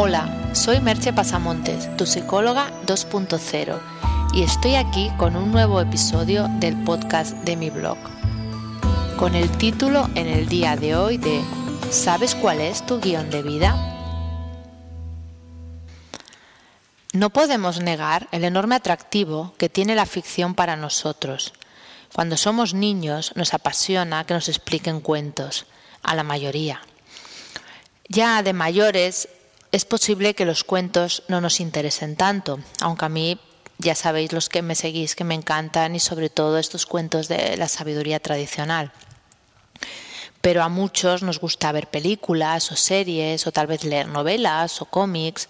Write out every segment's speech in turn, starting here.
Hola, soy Merche Pasamontes, tu psicóloga 2.0, y estoy aquí con un nuevo episodio del podcast de mi blog, con el título en el día de hoy de ¿Sabes cuál es tu guion de vida? No podemos negar el enorme atractivo que tiene la ficción para nosotros. Cuando somos niños nos apasiona que nos expliquen cuentos, a la mayoría. Ya de mayores es posible que los cuentos no nos interesen tanto, aunque a mí ya sabéis los que me seguís que me encantan y sobre todo estos cuentos de la sabiduría tradicional. Pero a muchos nos gusta ver películas o series o tal vez leer novelas o cómics,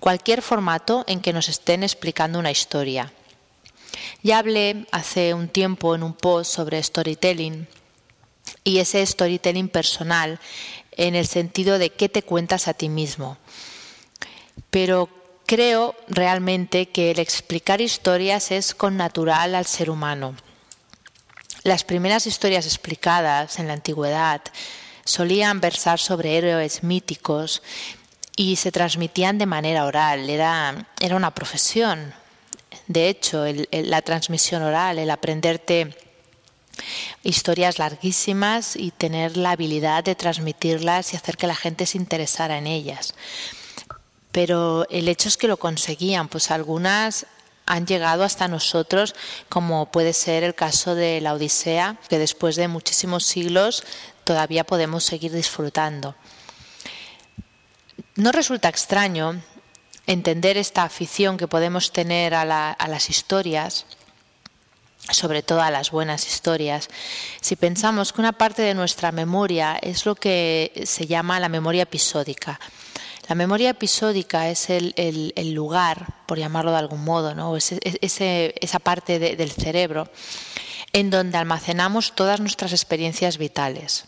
cualquier formato en que nos estén explicando una historia. Ya hablé hace un tiempo en un post sobre storytelling y ese storytelling personal en el sentido de qué te cuentas a ti mismo. Pero creo realmente que el explicar historias es con natural al ser humano. Las primeras historias explicadas en la antigüedad solían versar sobre héroes míticos y se transmitían de manera oral. Era, era una profesión. De hecho, la transmisión oral, el aprenderte historias larguísimas y tener la habilidad de transmitirlas y hacer que la gente se interesara en ellas. Pero el hecho es que lo conseguían, pues algunas han llegado hasta nosotros, como puede ser el caso de la Odisea, que después de muchísimos siglos todavía podemos seguir disfrutando. No resulta extraño entender esta afición que podemos tener a, a las historias, sobre todo las buenas historias, si pensamos que una parte de nuestra memoria es lo que se llama la memoria episódica. La memoria episódica es el, lugar, por llamarlo de algún modo, ¿no? esa parte del cerebro en donde almacenamos todas nuestras experiencias vitales.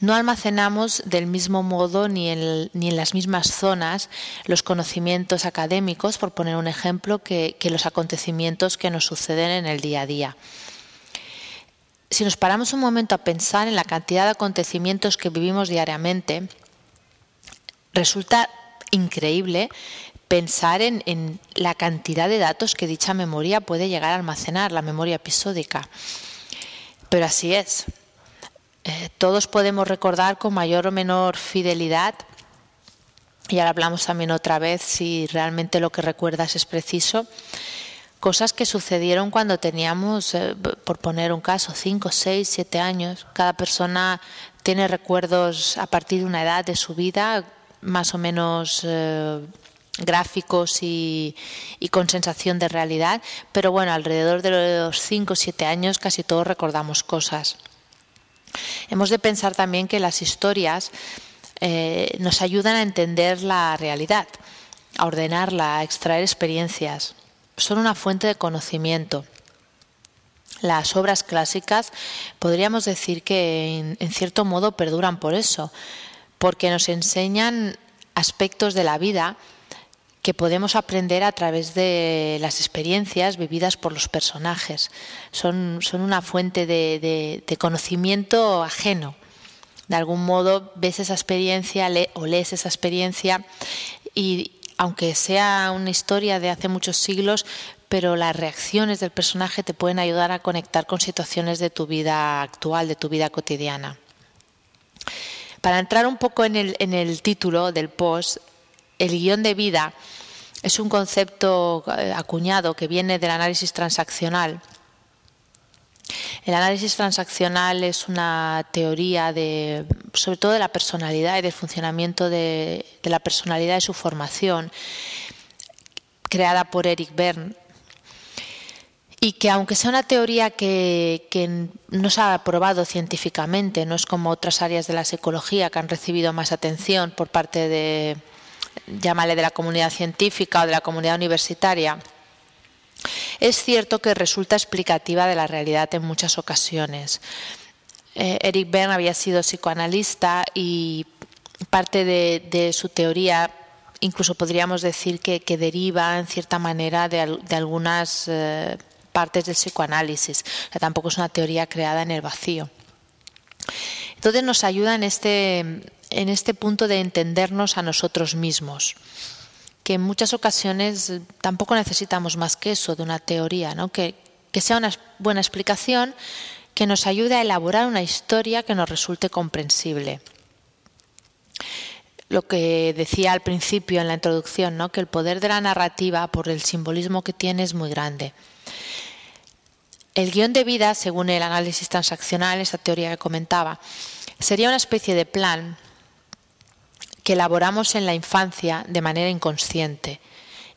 No almacenamos del mismo modo ni en, ni en, las mismas zonas los conocimientos académicos, por poner un ejemplo, que, los acontecimientos que nos suceden en el día a día. Si nos paramos un momento a pensar en la cantidad de acontecimientos que vivimos diariamente, resulta increíble pensar en, en, la cantidad de datos que dicha memoria puede llegar a almacenar, la memoria episódica. Pero así es. Eh, todos podemos recordar con mayor o menor fidelidad, y ahora hablamos también otra vez si realmente lo que recuerdas es preciso, cosas que sucedieron cuando teníamos, eh, por poner un caso, 5, 6, 7 años. Cada persona tiene recuerdos a partir de una edad de su vida más o menos eh, gráficos y, con sensación de realidad, pero bueno, alrededor de los 5 o 7 años casi todos recordamos cosas. Hemos de pensar también que las historias eh, nos ayudan a entender la realidad, a ordenarla, a extraer experiencias. Son una fuente de conocimiento. Las obras clásicas podríamos decir que en cierto modo perduran por eso, porque nos enseñan aspectos de la vida que podemos aprender a través de las experiencias vividas por los personajes. Son, son una fuente de, conocimiento ajeno. De algún modo ves esa experiencia o lees esa experiencia y aunque sea una historia de hace muchos siglos, pero las reacciones del personaje te pueden ayudar a conectar con situaciones de tu vida actual, de tu vida cotidiana. Para entrar un poco en el, en el título del post, el guion de vida es un concepto eh, acuñado que viene del análisis transaccional. El análisis transaccional es una teoría sobre todo de la personalidad y del funcionamiento de, la personalidad y su formación, creada por Eric Berne, y que aunque sea una teoría que, que, no se ha aprobado científicamente, no es como otras áreas de la psicología que han recibido más atención por parte de, llámale de la comunidad científica o de la comunidad universitaria, es cierto que resulta explicativa de la realidad en muchas ocasiones. Eh, Eric Berne había sido psicoanalista y parte de, su teoría incluso podríamos decir que, deriva en cierta manera de, algunas eh, partes del psicoanálisis. tampoco es una teoría creada en el vacío. Entonces nos ayuda en este, en este punto de entendernos a nosotros mismos, que en muchas ocasiones tampoco necesitamos más que eso, de una teoría, ¿no? que, que sea una buena explicación que nos ayude a elaborar una historia que nos resulte comprensible. Lo que decía al principio en la introducción, ¿no? que el poder de la narrativa, por el simbolismo que tiene, es muy grande. El guion de vida, según el análisis transaccional, esa teoría que comentaba, sería una especie de plan que elaboramos en la infancia de manera inconsciente,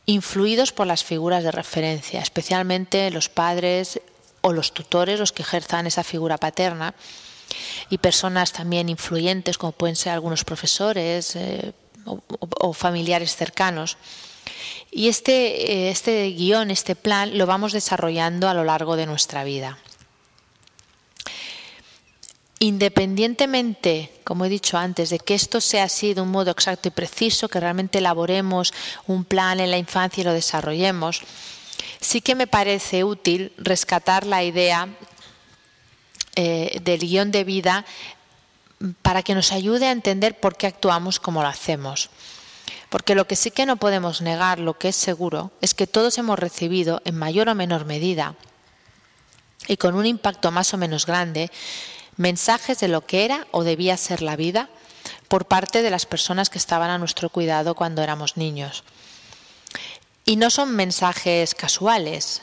influidos por las figuras de referencia, especialmente los padres o los tutores, los que ejerzan esa figura paterna, y personas también influyentes, como pueden ser algunos profesores eh, o, familiares cercanos. Y este, eh, este guion, este plan, lo vamos desarrollando a lo largo de nuestra vida. Independientemente, como he dicho antes, de que esto sea así de un modo exacto y preciso, que realmente elaboremos un plan en la infancia y lo desarrollemos, sí que me parece útil rescatar la idea eh, del guion de vida para que nos ayude a entender por qué actuamos como lo hacemos. Porque lo que sí que no podemos negar, lo que es seguro, es que todos hemos recibido, en mayor o menor medida, y con un impacto más o menos grande, mensajes de lo que era o debía ser la vida por parte de las personas que estaban a nuestro cuidado cuando éramos niños. Y no son mensajes casuales,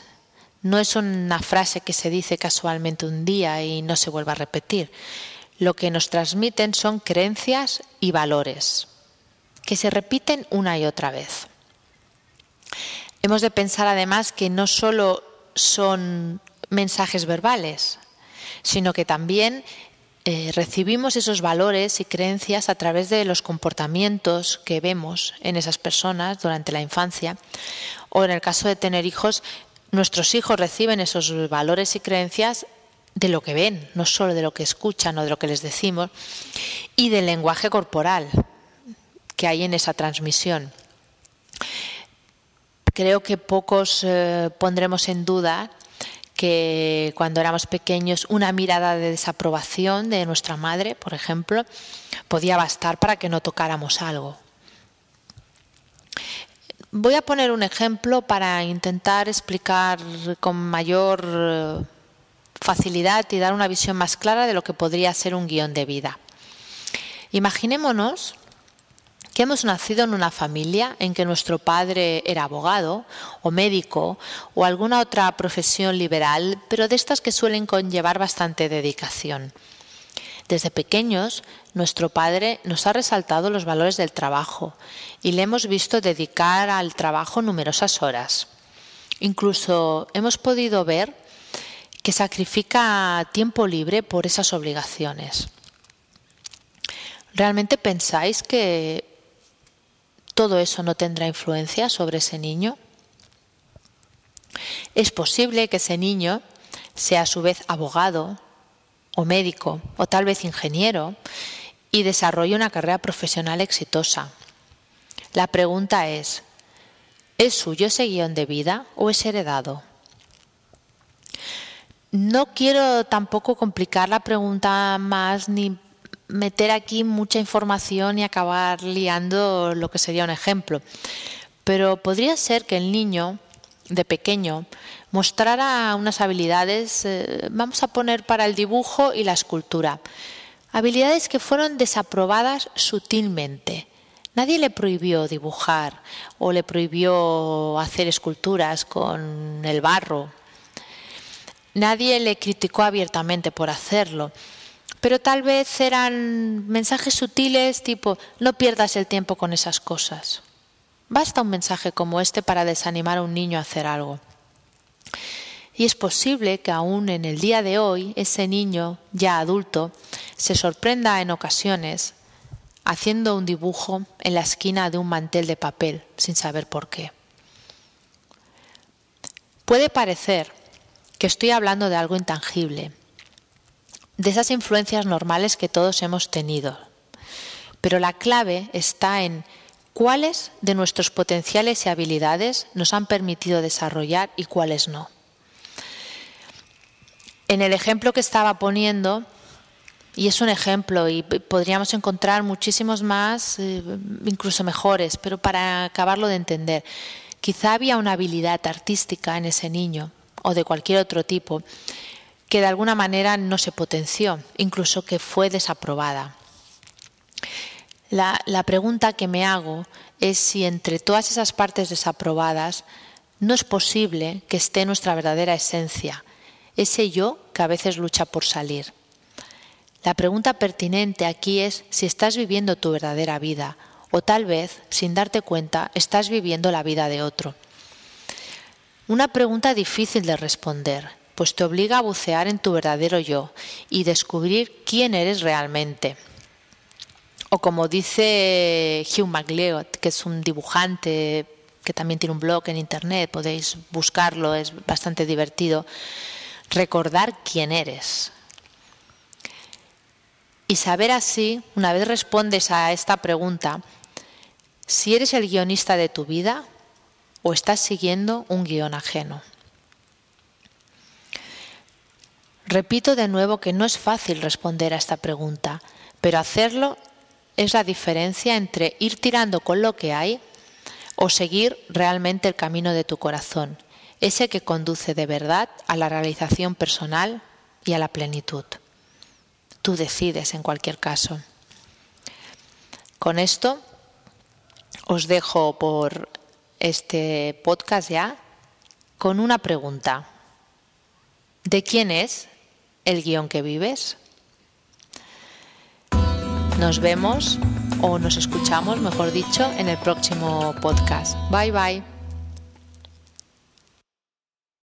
no es una frase que se dice casualmente un día y no se vuelve a repetir. Lo que nos transmiten son creencias y valores que se repiten una y otra vez. Hemos de pensar además que no solo son mensajes verbales, sino que también eh, recibimos esos valores y creencias a través de los comportamientos que vemos en esas personas durante la infancia o en el caso de tener hijos, nuestros hijos reciben esos valores y creencias de lo que ven, no solo de lo que escuchan o de lo que les decimos, y del lenguaje corporal que hay en esa transmisión. Creo que pocos eh, pondremos en duda que cuando éramos pequeños una mirada de desaprobación de nuestra madre, por ejemplo, podía bastar para que no tocáramos algo. Voy a poner un ejemplo para intentar explicar con mayor eh, facilidad y dar una visión más clara de lo que podría ser un guion de vida. Imaginémonos que hemos nacido en una familia en que nuestro padre era abogado o médico o alguna otra profesión liberal, pero de estas que suelen conllevar bastante dedicación. Desde pequeños, nuestro padre nos ha resaltado los valores del trabajo y le hemos visto dedicar al trabajo numerosas horas. Incluso hemos podido ver que sacrifica tiempo libre por esas obligaciones. ¿Realmente pensáis que todo eso no tendrá influencia sobre ese niño? Es posible que ese niño sea a su vez abogado o médico o tal vez ingeniero y desarrolle una carrera profesional exitosa. La pregunta es, ¿es suyo ese guion de vida o es heredado? No quiero tampoco complicar la pregunta más ni meter aquí mucha información y acabar liando lo que sería un ejemplo. Pero podría ser que el niño de pequeño mostrara unas habilidades, eh, vamos a poner para el dibujo y la escultura, habilidades que fueron desaprobadas sutilmente. Nadie le prohibió dibujar o le prohibió hacer esculturas con el barro. Nadie le criticó abiertamente por hacerlo pero tal vez eran mensajes sutiles tipo, no pierdas el tiempo con esas cosas. Basta un mensaje como este para desanimar a un niño a hacer algo. Y es posible que aún en el día de hoy ese niño, ya adulto, se sorprenda en ocasiones haciendo un dibujo en la esquina de un mantel de papel sin saber por qué. Puede parecer que estoy hablando de algo intangible, de esas influencias normales que todos hemos tenido. Pero la clave está en cuáles de nuestros potenciales y habilidades nos han permitido desarrollar y cuáles no. En el ejemplo que estaba poniendo, Y es un ejemplo y podríamos encontrar muchísimos más, eh, incluso mejores, pero para acabarlo de entender, quizá había una habilidad artística en ese niño o de cualquier otro tipo que de alguna manera no se potenció, incluso que fue desaprobada. La, la pregunta que me hago es si entre todas esas partes desaprobadas no es posible que esté nuestra verdadera esencia, ese yo que a veces lucha por salir. La pregunta pertinente aquí es si estás viviendo tu verdadera vida o tal vez, sin darte cuenta, estás viviendo la vida de otro. Una pregunta difícil de responder, pues te obliga a bucear en tu verdadero yo y descubrir quién eres realmente. O como dice Hugh MacLeod, que es un dibujante que también tiene un blog en internet, podéis buscarlo, es bastante divertido, recordar quién eres. Y saber así, una vez respondes a esta pregunta, si eres el guionista de tu vida o estás siguiendo un guion ajeno. Repito de nuevo que no es fácil responder a esta pregunta, pero hacerlo es la diferencia entre ir tirando con lo que hay o seguir realmente el camino de tu corazón, ese que conduce de verdad a la realización personal y a la plenitud. Tú decides en cualquier caso. Con esto os dejo por este podcast ya con una pregunta. ¿De quién es el guion que vives? Nos vemos o nos escuchamos, mejor dicho, en el próximo podcast. Bye bye.